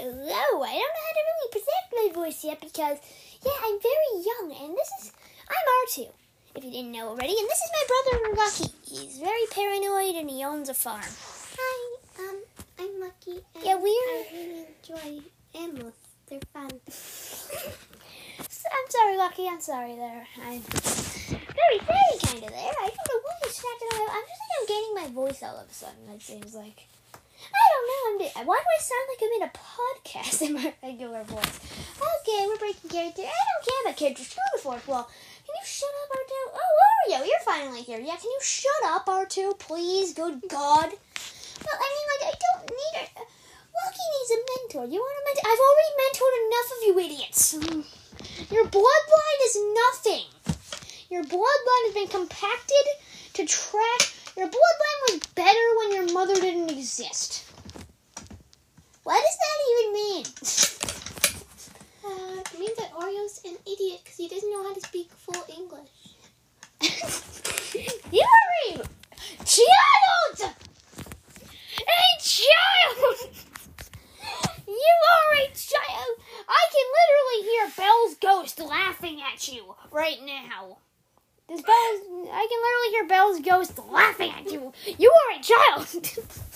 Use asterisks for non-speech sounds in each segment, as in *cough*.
hello. I don't know how to really present my voice yet because, yeah, I'm very young, and this is I'm R2. If you didn't know already, and this is my brother Lucky. He's very paranoid, and he owns a farm. Hi, um, I'm Lucky. And Yeah, we're- I really enjoy animals. They're fun. So- *laughs* *laughs* I'm sorry, Lucky. I'm sorry there. I'm very, very kind of there. I don't know what is happening. I'm just like I'm gaining my voice all of a sudden. It seems like I don't know. I'm. Why do I sound like I'm in a podcast *laughs* in my regular voice? Okay, we're breaking character. I don't care about character. Screw the fourth wall. Can you shut up, R2? Oh, Oreo, you're finally here. Yeah, can you shut up, R2, please? Good God. Well, I mean, like, I don't need a. Lucky needs a mentor. You want a mentor? I've already mentored enough of you idiots. Your bloodline is nothing. Your bloodline has been compacted to trash. Your bloodline was better when your mother didn't exist. What does that even mean? *laughs* Uh, it means that Oreo's an idiot because he doesn't know how to speak full English. *laughs* you are a child! A child! *laughs* You are a child! I can literally hear Belle's ghost laughing at you right now. This Belle's, I can literally hear Belle's ghost laughing at you. You are a child!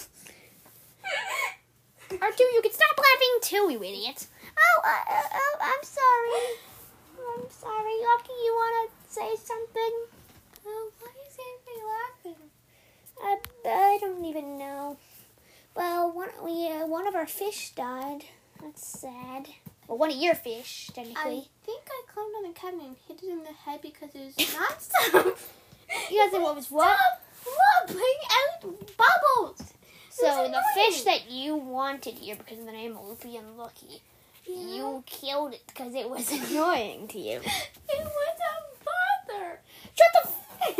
R2, you can stop laughing too, you idiot. Oh, uh, uh, uh, I'm sorry. I'm sorry. Lucky, you want to say something? Oh, why is everybody laughing? I, I don't even know. Well, one we uh, one of our fish died. That's sad. Well, one of your fish, technically. I think I climbed on the cabinet and hit it in the head because it was *laughs* not stop. You guys think what was what? Stop popping out bubbles. So the fish that you wanted here because of the name Loopy and Lucky, Yeah. you killed it because it was *laughs* annoying to you. It was a bother. Shut the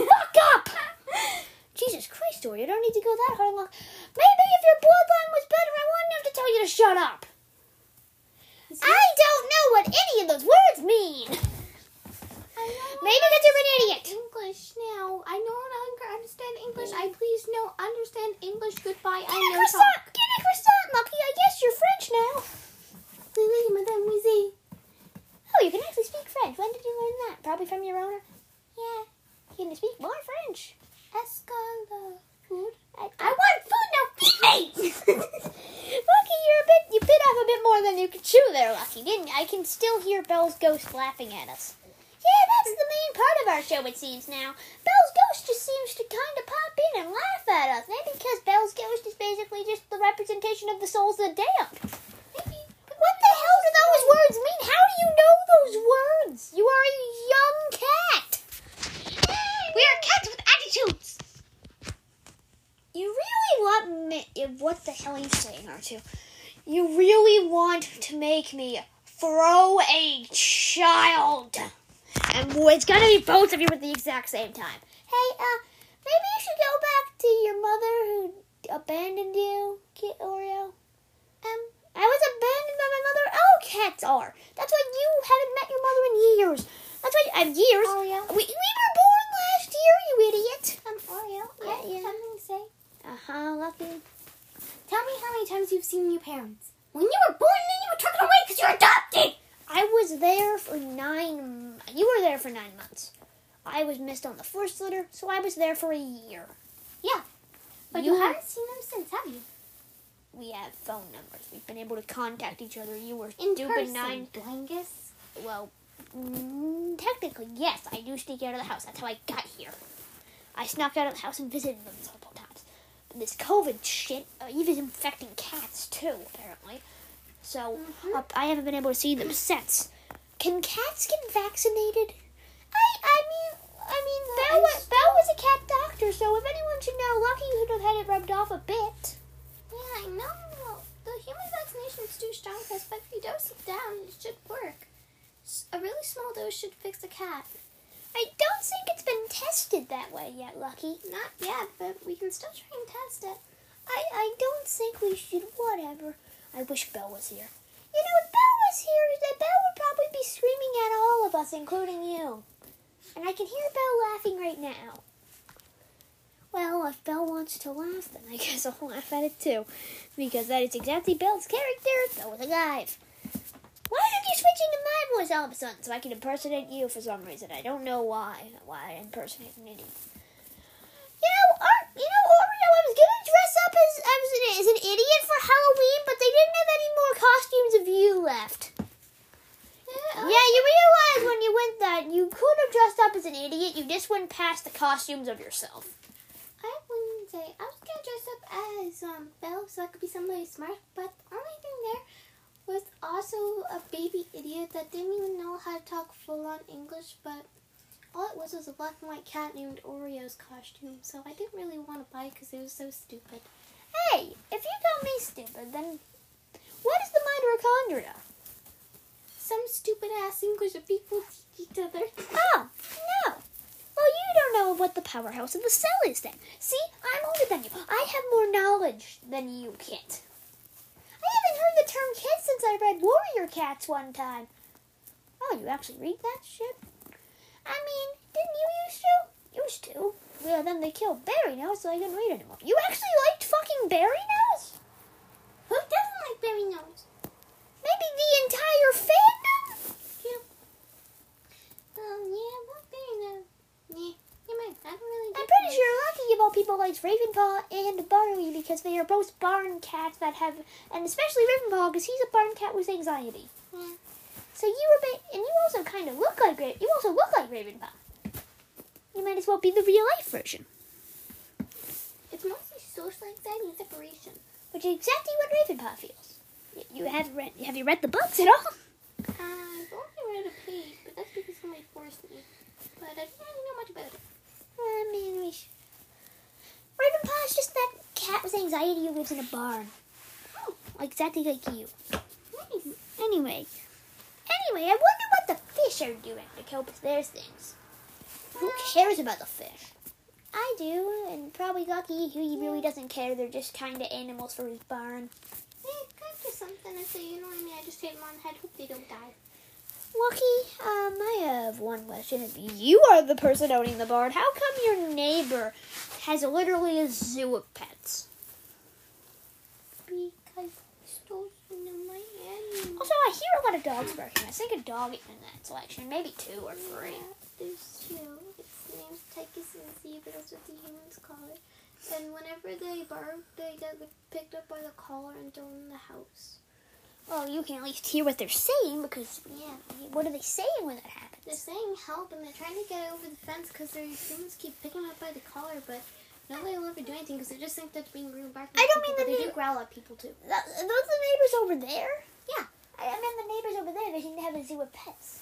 fuck up! *laughs* Jesus Christ, Dory, you don't need to go that hard. Look, maybe if your bloodline was better, I wouldn't have to tell you to shut up. I don't know what any of those words mean. Maybe because you're an idiot. English now. I no longer understand English. I please no understand English. Goodbye. I Get a know croissant! Get a croissant, Lucky. I guess you're French now. Oui, oui, Madame Wheezy. Oh, you can actually speak French. When did you learn that? Probably from your owner. Yeah. You can speak more French. Escala. Food. I, I want food now. Feed me. *laughs* Lucky, you're a bit. You bit off a bit more than you could chew there, Lucky, didn't you? I can still hear Belle's ghost laughing at us. Yeah, that's the main part of our show, it seems now. Belle's ghost just seems to kind of pop in and laugh at us. Maybe because Belle's ghost is basically just the representation of the souls of the damned. Maybe. What the hell do those words mean? How do you know those words? You are a young cat. We are cats with attitudes. You really want me? What the hell are you saying, R2? You really want to make me throw a child? And it's gonna be both of you at the exact same time. Hey, uh, maybe you should go back to your mother who abandoned you, Kit Oreo. Um, I was abandoned by my mother. Oh, cats are. That's why you haven't met your mother in years. That's why uh, years. Oreo. We, we were born last year, you idiot. I'm Oreo. Yeah, I have yeah. something to say. Uh huh, lucky. Tell me how many times you've seen your parents. When you were born, then you were taken away because you're adopted. I was there for nine. You were there for nine months. I was missed on the first litter, so I was there for a year. Yeah. But you, haven't seen them since, have you? We have phone numbers. We've been able to contact each other. You were In stupid person, nine. Blangus. Well, mm, technically, yes. I do sneak out of the house. That's how I got here. I snuck out of the house and visited them several times. But this COVID shit, uh, even infecting cats too, apparently. So Mhm. uh, I haven't been able to see them since. Can cats get vaccinated? I I mean I mean Belle, I'm Belle was a cat doctor, so if anyone should know, Lucky would have had it rubbed off a bit. Yeah, I know. The human vaccination is too strong for us, but if you dose it down, it should work. A really small dose should fix a cat. I don't think it's been tested that way yet, Lucky. Not yet, but we can still try and test it. I, I don't think we should. Whatever. I wish Belle was here. You know, here, that Belle would probably be screaming at all of us, including you. And I can hear Belle laughing right now. Well, if Belle wants to laugh, then I *laughs* guess I'll laugh at it too. Because that is exactly Belle's character, Belle was alive. Why don't you switch into my voice all of a sudden so I can impersonate you for some reason? I don't know why. Why I impersonate an idiot. You know, Art, you know, as, as, an, idiot for Halloween, but they didn't have any more costumes of you left. Yeah, Yeah, you realize when you went that you could have dressed up as an idiot, you just went past the costumes of yourself. I wouldn't say I was gonna dress up as um Belle so I could be somebody smart, but the only thing there was also a baby idiot that didn't even know how to talk full on English, but all it was was a black and white cat named Oreo's costume, so I didn't really want to buy it because it was so stupid. Hey, if you call me stupid, then what is the mitochondria? Some stupid ass English people teach each other. Oh, no. Well, you don't know what the powerhouse of the cell is then. See, I'm older than you. I have more knowledge than you, Kit. I haven't heard the term kit since I read Warrior Cats one time. Oh, you actually read that shit? I mean, didn't you used to? Used to. Well, then they killed Barry now, so I couldn't read anymore. You actually liked fucking Berrynose? Who doesn't like Berrynose? Maybe the entire fandom? Um, yeah, well, Berrynose. Yeah, you might. I don't really. I'm pretty those. sure lucky of all people likes Ravenpaw and Barley because they are both barn cats that have, and especially Ravenpaw because he's a barn cat with anxiety. Yeah. So you were, and you also kind of look like Ra- you also look like Ravenpaw. You might as well be the real life version, It's mostly social anxiety and separation. which is exactly what Ravenpaw feels. Y- You have read, have you read the books at all? I've only read a page, but that's because somebody forced me. But I didn't really know much about it. I mean, we sh- Ravenpaw is just that cat with anxiety who lives in a barn, Oh, exactly like you. nice. Anyway, anyway, I wonder what the fish are doing to cope with their things. Who cares about the fish? I do, and probably Lucky, who he really doesn't care. They're just kind of animals for his barn. Hey, can I do something? I say, you know what I mean? I just hit them on the head. Hope they don't die. Lucky, um, I have one question. You are the person owning the barn. How come your neighbor has literally a zoo of pets? Because I stole some of my animals. Also, I hear a lot of dogs barking. I think a dog in that selection, maybe two or three. Yeah, there's two. Its name's Tychus and Zebra. That's what the humans call it. And whenever they bark, they get picked up by the collar and thrown in the house. Well, you can at least hear what they're saying because Yeah. what are they saying when that happens? They're saying help and they're trying to get over the fence because their humans keep picking them up by the collar, but nobody will ever do anything because they just think that's being rude barking. I don't people, mean but the they do growl at people too. Th- Are those the neighbors over there? Yeah. I I mean the neighbors over there. They seem to have a zoo of pets.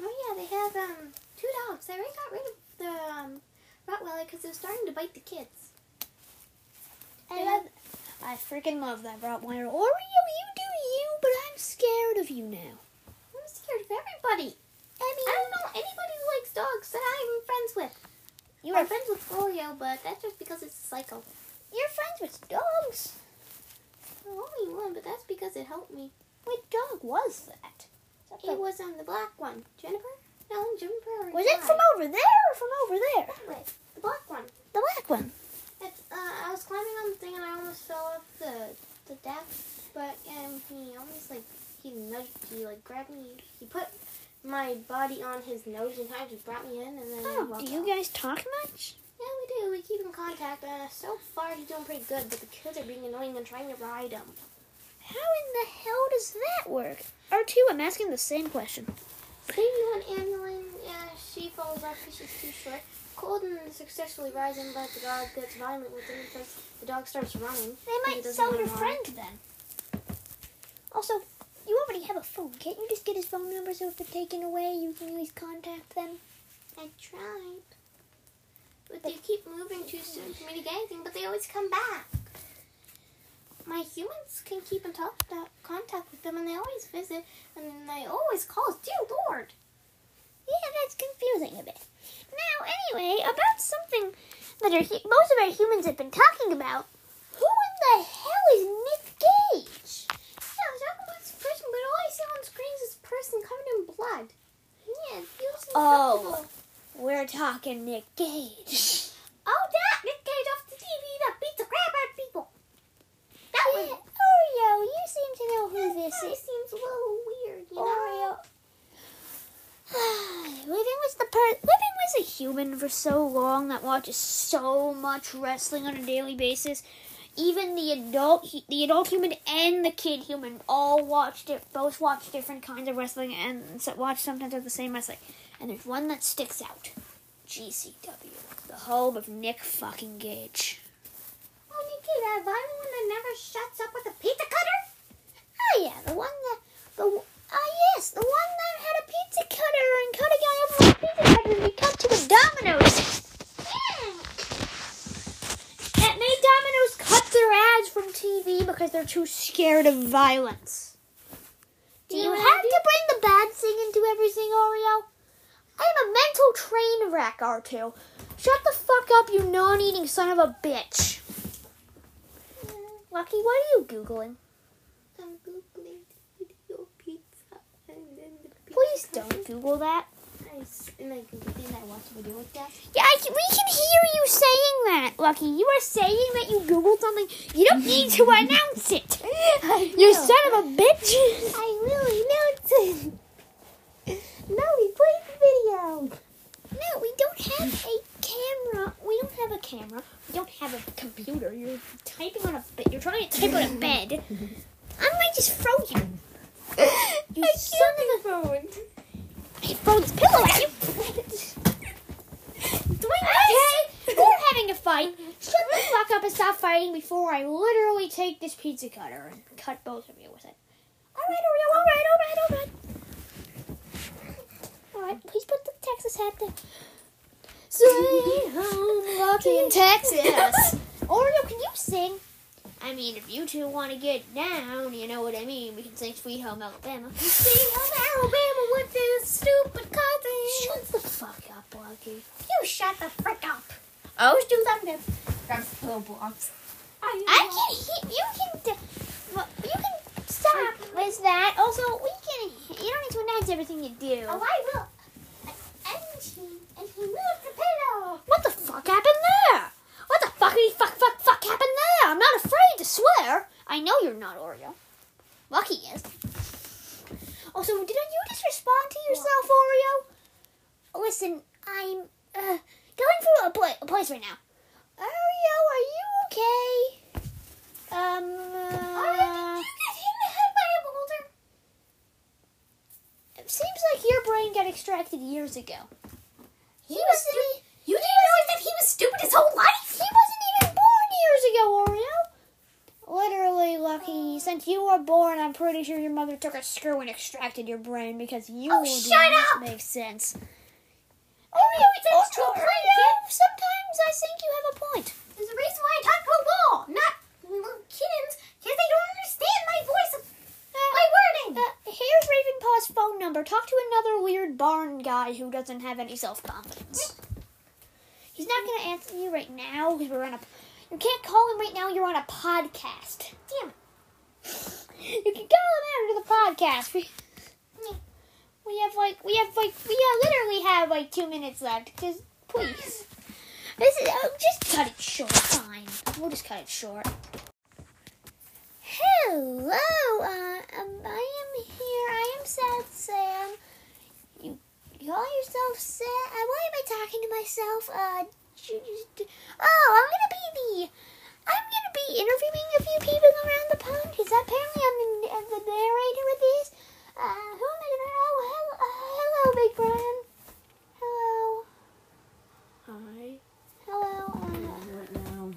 Oh yeah, they have um two dogs. They already got rid of the um, Rottweiler because it was starting to bite the kids. I love. I freaking love that Rottweiler. Oreo, you do you, but I'm scared of you now. I'm scared of everybody. I mean, I don't know anybody who likes dogs that I'm friends with. you are friends with Oreo, but that's just because it's a psycho. you're friends with dogs. Only one, but that's because it helped me. What dog was that? That the- It was on the black one, Jennifer. No, Jennifer. was it from over there or from over there? that way? The black one. The black one. It's, uh, I was climbing on the thing and I almost fell off the the deck, but um, he almost like he nudged, he like grabbed me, he put my body on his nose and kind of just brought me in, and then Oh, do you off. guys talk much? Yeah, we do. We keep in contact. Uh, so far, he's doing pretty good, but the kids are being annoying and trying to ride him. How in the hell does that work? R2, I'm asking the same question. Baby one Annalyn, yeah, she falls off because she's too short. Colden successfully rides him, but the dog gets violent with him because the dog starts running. They might sell your friend then. Also, you already have a phone. Can't you just get his phone number so if they're taken away, you can always contact them? I tried. But they keep moving too soon for me to get anything, but they always come back. My humans can keep in touch, contact with them, and they always visit, and they always call us, Dear Lord. Yeah, that's confusing a bit. Now, anyway, about something that our, most of our humans have been talking about. Who in the hell is Nick Gage? Yeah, I was talking about this person, but all I see on screen is this person covered in blood. Yeah, it feels Oh. We're talking Nick Gage. Oh, say It seems a little weird, you know? Oreo. *sighs* living with the per- living with a human for so long that watches so much wrestling on a daily basis. Even the adult, the adult human and the kid human all watched it. Both watch different kinds of wrestling and so- watch sometimes of the same wrestling. And there's one that sticks out: GCW, the home of Nick fucking Gage. That violent one that never shuts up with a pizza cutter? Oh yeah, the one that the ah yes, the one that had a pizza cutter and cut a guy up with a pizza cutter and he cut to a Domino's. That made dominoes cut their ads from TV because they're too scared of violence. Do you You have do? to bring the bad thing into everything, Oreo? I am a mental train wreck, R2. Shut the fuck up, you non-eating son of a bitch. Lucky, what are you googling? I'm googling video pizza and then the pizza Please don't Google that. I and I Googled and I watched a video with that. Yeah, can, we can hear you saying that, Lucky. You are saying that you Googled something. You don't need to *laughs* announce it. You son of a bitch. I really know it. No, we played the video. No, we don't have a camera. We don't have a camera. We don't have a computer. You're typing on a bed. You're trying to type on a bed. I might just throw you. You I son killed the phone. of a... I throw this pillow at you. Okay, we're having a fight. Shut the fuck up and stop fighting before I literally take this pizza cutter and cut both of you with it. Alright, Oreo, alright, alright, alright. Alright, please put the Texas hat there. Sweet home, lucky in Texas. Oreo, can you sing? I mean, if you two want to get down, you know what I mean. We can sing Sweet Home Alabama. See, I'm Alabama with this stupid cousin. Shut the fuck up, Lucky. You shut the frick up. Oh, do something. Grab pillow blocks. I can hear you can well, you can stop with that. Also, we can. You don't need to announce everything you do. Oh, I will. And he, and he moved the pillow. What the fuck happened there? What the fuckity fuck fuck fuck happened there? I'm not afraid to swear. I know you're not Oreo. Lucky is. Also, didn't you just respond to yourself, Oreo? Listen, I'm uh, going through a, a place right now. Oreo, are you okay? Um. Uh, did you get hit in the head by a boulder? it seems like your brain got extracted years ago. He was stupid. You didn't realize that he was stupid his whole life? He wasn't even born years ago, Oreo. Literally, Lucky. Since you were born, I'm pretty sure your mother took a screw and extracted your brain because you Oh, do shut not up! make sense. Oreo, it's Oh, extra Oreo, credit. sometimes I think you have a point. There's a reason why I talk to a wall, not little kittens, because they don't understand my voice, my wording. Uh, here's Ravenpaw's phone number. Talk to another weird barn guy who doesn't have any self confidence. He's not going to answer you right now because we're on a. You can't call him right now. You're on a podcast. Damn it. You can call him after the podcast. We, we have like we have like we uh, literally have like two minutes left. Just please, this is uh, just cut it short. Fine, we'll just cut it short. Hello, uh, um, I am here. I am Sad Sam. You call yourself Sad? Uh, why am I talking to myself? Uh, oh, I'm gonna be the. I'm gonna be interviewing a few people around the pond because apparently I'm the, uh, the narrator of this. Uh, who am I gonna? Oh, hello, uh, hello, Big Brian. Hello, Hi. hello. Uh, What now?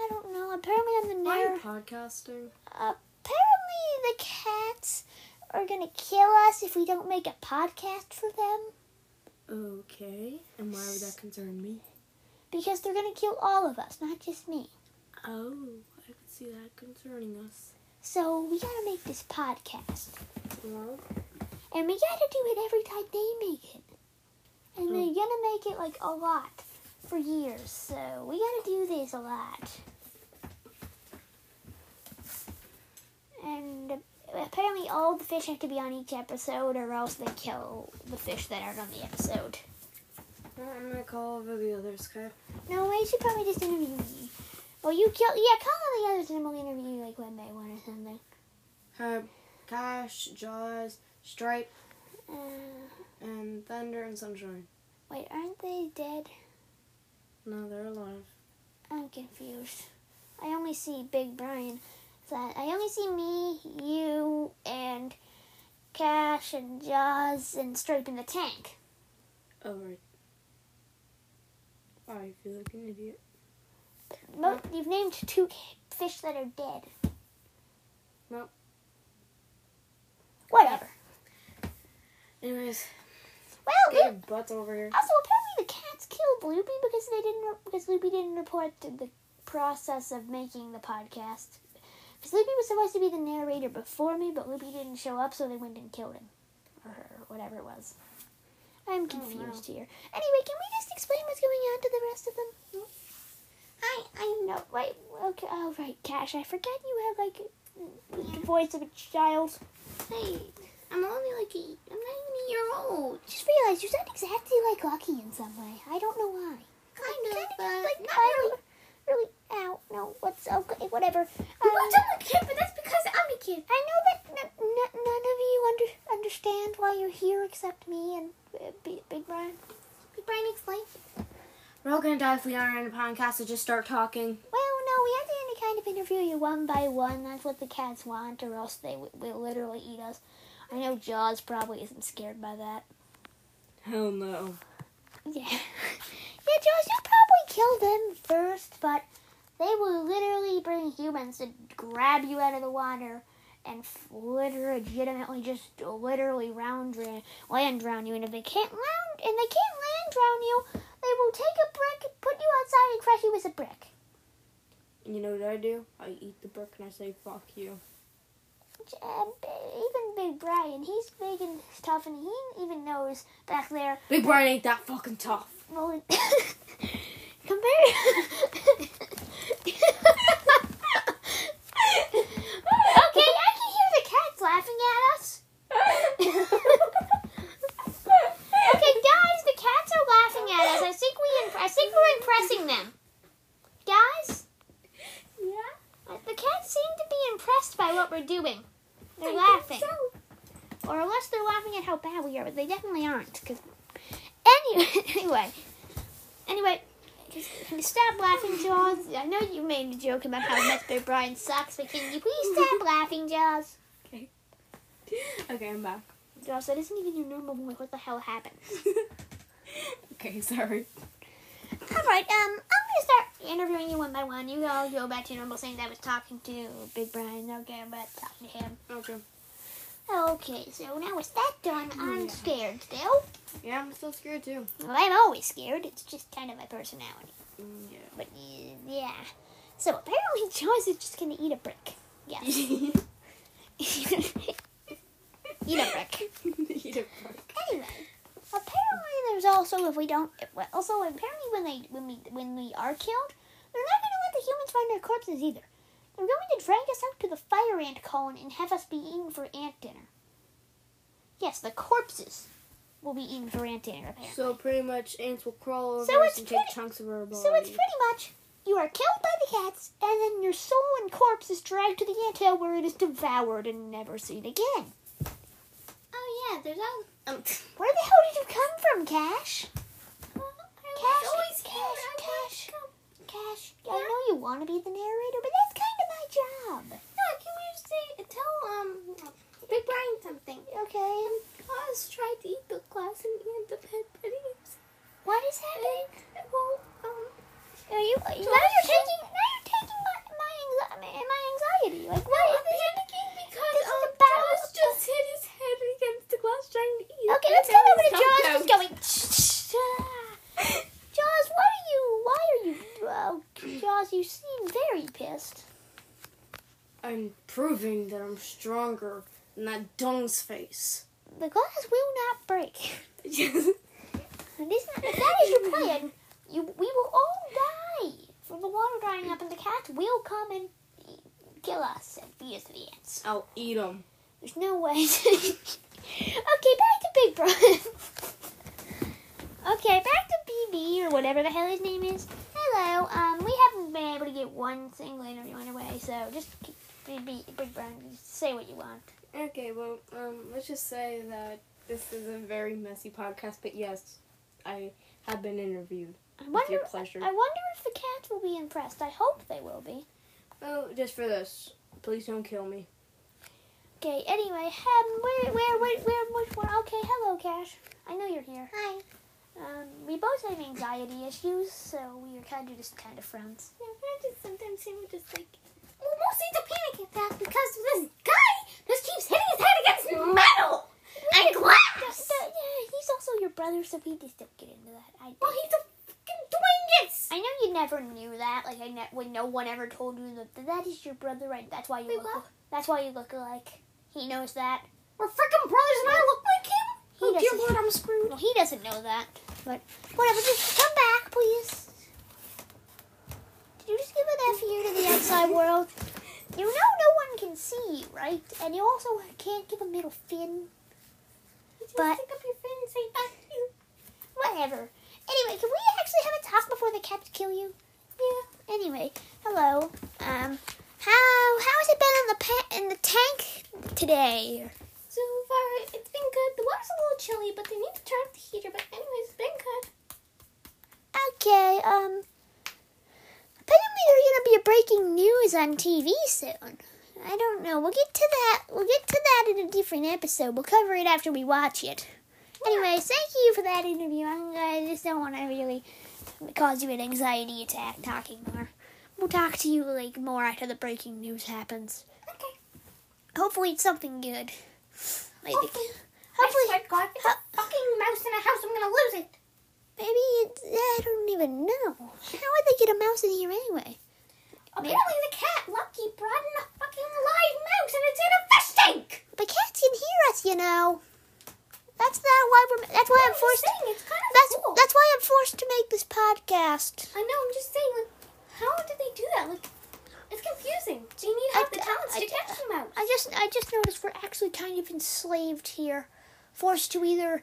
I don't know. Apparently I'm the Why are you narrator. podcasting? Apparently the cats are gonna kill us if we don't make a podcast for them Okay. And why would that concern me? Because they're gonna kill all of us, not just me. Oh, I could see that concerning us. So we gotta make this podcast. And we gotta do it every time they make it. And they're oh. gonna make it like a lot for years. So we gotta do this a lot. And apparently all the fish have to be on each episode or else they kill the fish that aren't on the episode. I'm gonna call over the others, okay? No, I should probably just interview me. Well, you kill, yeah, call on the others and we'll interview you like one by one or something. Hi. Cash, Jaws, Stripe, Uh, and Thunder and Sunshine. wait, aren't they dead? No, they're alive. I'm confused. I only see Big Brian. That I only see me, you, and Cash and Jaws and Stripe in the tank. Oh, right. Oh, I feel like an idiot. Mo- you've named two fish that are dead. Nope. Whatever. Anyways, Well, get your butts over here. also apparently the cats killed Loopy because they didn't because Loopy didn't report the, the process of making the podcast. Because Loopy was supposed to be the narrator before me, but Loopy didn't show up, so they went and killed him or her, or whatever it was. I'm oh, confused here. Anyway, can we just explain what's going on to the rest of them? I I know. Wait. Okay. Oh right, Cash. I forgot you have like the voice of a child. Hey, I'm only like a, I'm not even a year old. Just realized you sound exactly like Lucky in some way. I don't know why. Kind of, but like not really, really. Ow. No. What's okay? Whatever. Um, Well, I'm a kid, but that's because I'm a kid. I know that n- n- none of you under- understand why you're here except me and uh, B- Big Brian. Big Brian, explain. We're all gonna die if we aren't in a podcast, so just start talking. Well, no, we have to kind of interview you one by one. That's what the cats want, or else they w- will literally eat us. I know Jaws probably isn't scared by that. Hell no. Yeah. *laughs* yeah, Jaws, you probably kill them first, but they will literally bring humans to grab you out of the water and literally, legitimately just literally round drown, land drown you. And if they can't land, and they can't land drown you, they will take a brick, put you outside, and crush you with a brick. And you know what I do? I eat the brick and I say, fuck you. Even Big Brian, he's big and tough, and he even knows back there Big Brian ain't that fucking tough. *laughs* Compare. okay, I can hear the cats laughing at us. okay, guys, the cats are laughing at us. I think we, I think we're impressing them. Guys, Yeah. the cats seem to be impressed by what we're doing. They're laughing. Or unless they're laughing at how bad we are, but they definitely aren't. Cause anyway, *laughs* anyway, anyway, just stop laughing, Jaws. I know you made a joke about how Big Brian sucks, but can you please stop *laughs* laughing, Jaws? Okay, *laughs* Okay, I'm back. Jaws, that isn't even your normal voice. What the hell happened? okay, sorry. All right, um, I'm gonna start interviewing you one by one. You all go back to your normal saying that I was talking to Big Brian. Okay, I'm back talking to him. Okay. Okay, so now with that done, I'm Yeah. scared still. Yeah, I'm still scared too. Well, I'm always scared. It's just kind of my personality. Mm, But uh, yeah. So apparently Jaws is just gonna eat a brick. Yeah. *laughs* *laughs* eat a brick. *laughs* Eat a brick. Anyway, apparently there's also if we don't well, also apparently when they when we when we are killed, they're not gonna let the humans find our corpses either. They're going to drag us out to the fire ant colony and have us be eaten for ant dinner. Yes, the corpses will be eaten for ant dinner apparently. So pretty much ants will crawl over So us it's and take pretty- chunks of our body. So it's pretty much you are killed by the cats, and then your soul and corpse is dragged to the ant hill where it is devoured and never seen again. Oh yeah, there's all. Um, *laughs* Where the hell did you come from, Cash? I Cash, Cash, Cash, Cash. I know you want to be the narrator, but that's kind of my job. No, can we just say tell um Big Brian something? Okay. Oz tried to eat the glass and eat the pet, but he What is happening? well, um, Are you now you're taking now you're taking my my, anxi- my anxiety. Like what? I'm is it? panicking because This is um, Oz just hit his head against the glass trying to eat. Okay, let's and come over to Jaws. Just going. Jaws, *laughs* what are you? Why are you? Oh, Jaws, you seem very pissed. I'm proving that I'm stronger than that dung's face. The glass will not break. *laughs* Yes. And if that is your plan, you we will all die from the water drying up, and the cats will come and kill us and feed us to the ants. I'll eat them. There's no way. *laughs* okay, back to Big Brother. *laughs* okay, back to BB or whatever the hell his name is. Hello. Um, we haven't been able to get one single interview in a so just keep, BB, Big Brian, just say what you want. Okay, well, um, let's just say that this is a very messy podcast, but yes, I have been interviewed. I With wonder. your pleasure. I wonder if the cats will be impressed. I hope they will be. Oh, just for this. Please don't kill me. Okay. Anyway, um, where, where, where, where, which one? Okay. Hello, Cash. I know you're here. Hi. Um, we both have anxiety issues, so we are kind of just kind of friends. Yeah, I just sometimes seem just like, well, mostly a panic attack because this guy just keeps hitting his head against metal and glass. Yeah, he's also your brother, so we just don't get into that. I, Well, he's a fucking dingus. I know you never knew that. Like I ne- when no one ever told you that that is your brother, right? That's why you Wait, look. what? That's why you look alike. He knows that. We're freaking brothers, and I look like him. He oh dear doesn't- Lord, I'm screwed. Well, he doesn't know that. But whatever. Just come back, please. Did you just give an F here to the outside world? You know no one can see you, right? And you also can't give a middle fin. But- stick up your fin and say thank you. Whatever. Anyway, can we actually have a talk before the cats kill you? Yeah. Anyway, hello. Um, how how has it been in the pa- in the tank today? So far, it's been good. The water's a little chilly, but they need to turn up the heater. But anyways, it's been good. Okay. Um, apparently there's gonna be a breaking news on TV soon. I don't know. We'll get to that. We'll get to that in a different episode. We'll cover it after we watch it. Anyway, thank you for that interview. I'm, I just don't want to really cause you an anxiety attack talking more. We'll talk to you like more after the breaking news happens. Okay. Hopefully it's something good. Maybe. Hopefully. I Hopefully. swear God, a fucking mouse in a house, I'm gonna lose it. Maybe it's, I don't even know. How would they get a mouse in here anyway? Apparently, the cat Lucky brought in a fucking live mouse, and it's in a fish tank. But cats can hear us, you know. That's not why we're. That's why I'm just forced. saying, it's kind of That's cool. that's why I'm forced to make this podcast. I know. I'm just saying, like, how did they do that? Like, it's confusing. Do you need to I- the talents I- to catch the mouse. I just I just noticed we're actually kind of enslaved here, forced to either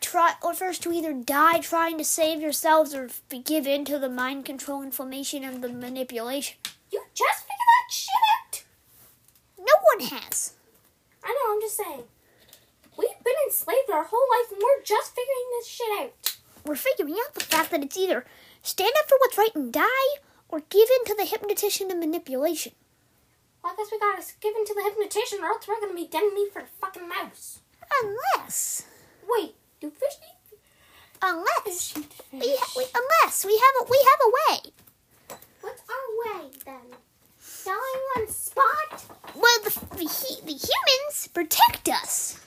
try or first to either die trying to save yourselves or f- give in to the mind control, inflammation, and the manipulation. You just figured that shit out. No one has. I know. I'm just saying. We've been enslaved our whole life, and we're just figuring this shit out. We're figuring out the fact that it's either stand up for what's right and die, or give in to the hypnotician and manipulation. Well, I guess we gotta give in to the hypnotician, or else we're gonna be dead meat for the fucking mouse. Unless, Wait, do fish eat unless fish? we, fish? ha- we unless we have a we have a way. What's our way then? Dying on spot? Well, the the, the humans protect us.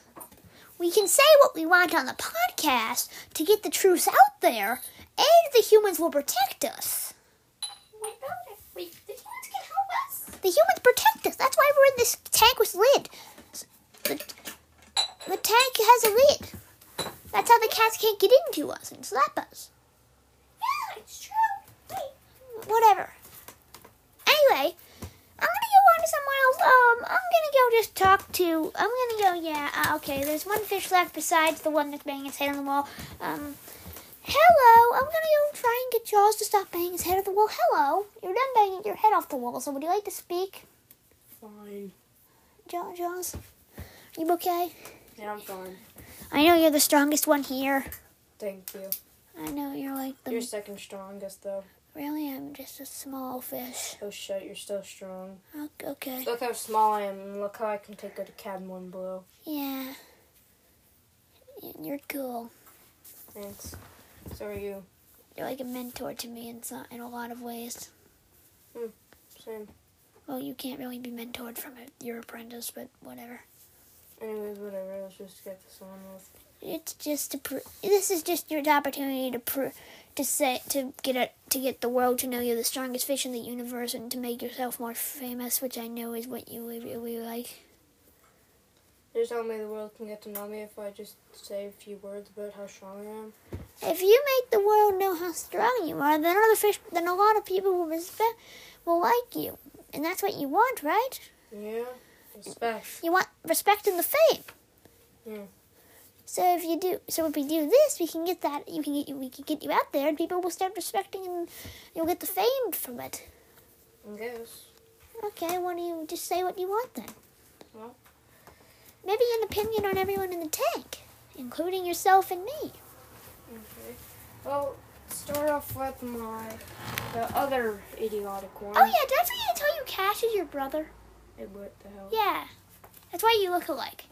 We can say what we want on the podcast to get the truth out there, and the humans will protect us. What about it? Wait, the humans can help us? The humans protect us. That's why we're in this tank with lid. The, the tank has a lid. That's how the cats can't get into us and slap us. Yeah, it's true. Wait, Whatever. Anyway, I'm gonna go on to someone else. Um, I'm gonna go just talk to. I'm gonna go. Yeah. Uh, okay. There's one fish left besides the one that's banging its head on the wall. Um. Hello. I'm gonna go try and get Jaws to stop banging his head off the wall. Hello. You're done banging your head off the wall. So would you like to speak, Fine. Ja- Jaws? You okay? Yeah, I'm fine. I know you're the strongest one here. Thank you. I know you're like the. You're second strongest, though. really, I'm just a small fish. Oh shit, you're still strong. Okay. Look how small I am, and look how I can take a cat in one blow. Yeah. You're cool. Thanks. So are you. You're like a mentor to me in some, in a lot of ways. Hmm. Same. Well, you can't really be mentored from a, your apprentice, but whatever. Anyways, whatever. Let's just get this on with. It's just to pr- this is just your opportunity to pr- to say to get it to get the world to know you're the strongest fish in the universe and to make yourself more famous, which I know is what you really, really like. You're telling me the world can get to know me if I just say a few words about how strong I am? If you make the world know how strong you are, then other fish, then a lot of people will respect, will like you, and that's what you want, right? Yeah. Respect. You want respect and the fame. Yeah. So if you do, so if we do this, we can get that. You can get, you. we can get you out there, and people will start respecting, and you'll get the fame from it. I guess. Okay, why don't you just say what you want then? Well. Maybe an opinion on everyone in the tank, including yourself and me. Okay. Well, start off with my the other idiotic one. Oh yeah, did I forget to tell you Cash is your brother? Hey, what the hell? Yeah. That's why you look alike.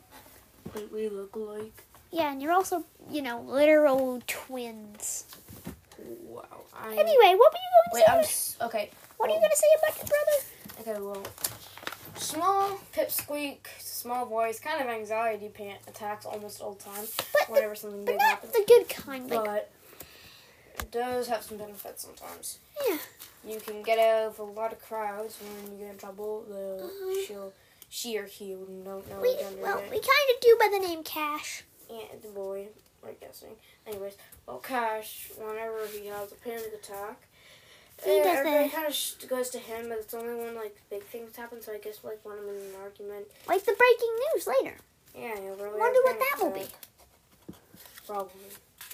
Wait, we look alike. Yeah, and you're also, you know, literal twins. Wow. I Anyway, what were you wait. going I'm to say? s- okay. What are you well- going to say about your brother? Okay, well, small pipsqueak, small voice, kind of anxiety pant attacks almost all the time But, the, whenever something but big not happens. the good kind. Like, But it does have some benefits sometimes. yeah. You can get out of a lot of crowds when you get in trouble. The Uh-huh. she'll, she or he don't know We, well, we kind of do by the name Cash. and the boy, I'm guessing. Anyways, well, Cash, whenever he has a panic attack, He eh, does everybody kind of sh- goes to him, but it's only when like big things happen. So I guess like when I'm in an argument, Like the breaking news later. yeah, you really. Wonder what that will be. Probably.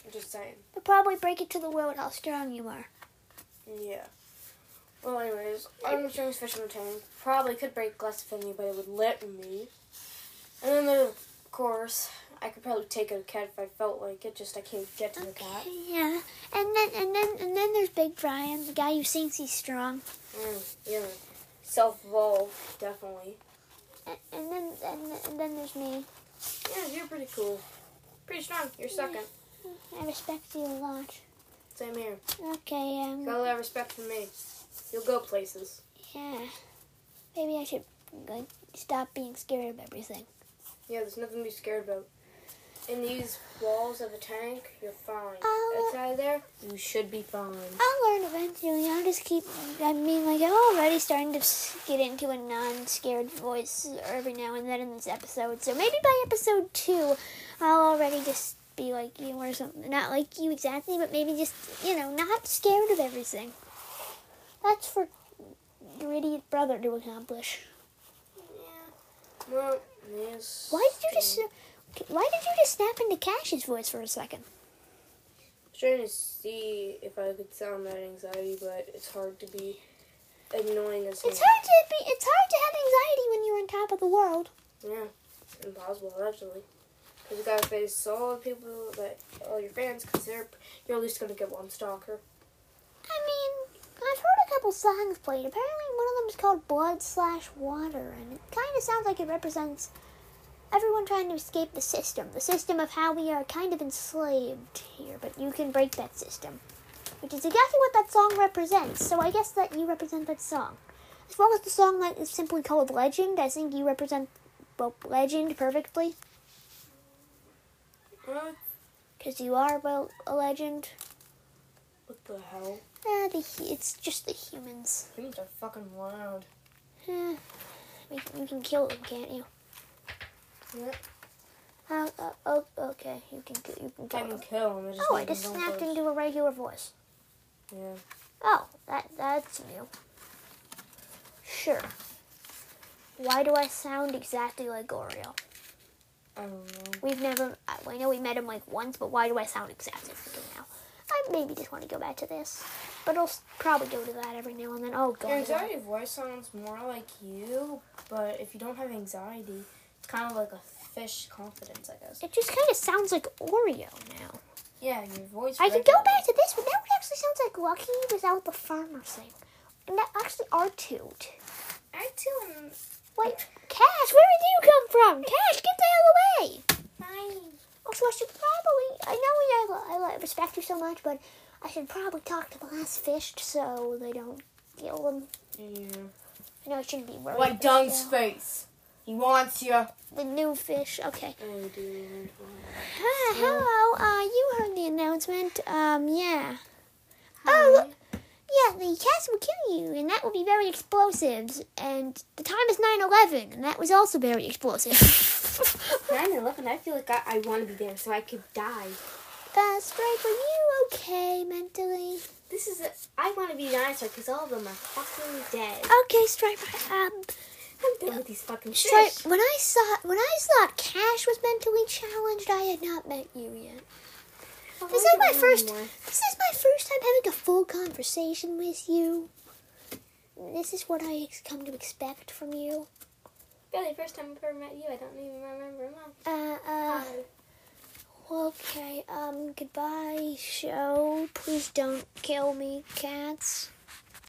I'm just saying. We'll probably break it to the world how strong you are. Yeah. Well, anyways, I'm showing fish in the tank. Probably could break glass thingy, but it would let me. And then, of course, I could probably take a cat if I felt like it. Just I can't get to the cat. Yeah. And then and then and then there's Big Brian, the guy who thinks he's strong. Mm, yeah. Self-evolve, definitely. And, and then and, and then there's me. Yeah, you're pretty cool. Pretty strong. You're second. I respect you a lot. Same here. Okay, um, Got a lot of respect for me. You'll go places. yeah. Maybe I should stop being scared of everything. Yeah, there's nothing to be scared about. In these walls of a tank, you're fine. Oh. Outside there, you should be fine. I'll learn eventually. I'll just keep. I mean, like I'm already starting to get into a non-scared voice every now and then in this episode. So maybe by episode two, I'll already just be like you or something. Not like you exactly, but maybe just you know, not scared of everything. That's for your idiot brother to accomplish. Yeah. Well, yes. Why did you just? Why did you just snap into Cash's voice for a second? trying to see if I could sound that anxiety, but it's hard to be annoying as It's hard to be. It's hard to have anxiety when you're on top of the world. Yeah, impossible actually. Because you gotta face all the people that all your fans, because they're you're at least gonna get one stalker. I mean, I've heard a couple songs played. Apparently, one of them is called Blood Slash Water, and it kind of sounds like it represents everyone trying to escape the system. The system of how we are kind of enslaved here, but you can break that system. Which is exactly what that song represents, so I guess that you represent that song. As well as the song that is simply called Legend, I think you represent well, Legend perfectly, because you are, well, a legend. What the hell? Eh, the, it's just the humans. Humans are fucking loud. Eh, we, you can kill them, can't you? What? Uh, uh, oh, okay. You can you can I kill can them. kill them. Oh, I just snapped into a regular voice. Yeah. Oh, that that's new. Sure. Why do I sound exactly like Oreo? I don't know. We've never. I I know we met him like once, but why do I sound exactly like him now? I maybe just want to go back to this, but I'll probably go to that every now and then. Oh god. Your anxiety voice sounds more like you, but if you don't have anxiety, it's kind of like a fish confidence, I guess. It just kind of sounds like Oreo now. Yeah, your voice. I could go back to this, but now it actually sounds like Lucky without the farmer thing. And that actually R2. I too am Wait, Cash, where did you come from? Cash, get the hell away! fine. Also, I should probably, I know I, I respect you so much, but I should probably talk to the last fish so they don't kill them. Yeah. I know I shouldn't be worried. Like Dung's face. He wants you. The new fish, okay. Oh, dude. Hi, hello, uh, you heard the announcement, um, yeah. Oh, look, yeah, the cats will kill you, and that will be very explosive. And the time is 9-11, and that was also very explosive. *laughs* 9/11. I feel like I, I want to be there so I could die. Uh, Stripe, are you okay mentally? This is a. I want to be dinosaur because all of them are fucking dead. Okay, Stripe, um, I'm done with these fucking Stripe, fish. when I saw, when I thought Cash was mentally challenged, I had not met you yet. This is my first, more. this is my first time having a full conversation with you. This is what I come to expect from you. Really, first time I've ever met you. I don't even remember. Okay, um, goodbye, show. Please don't kill me, cats.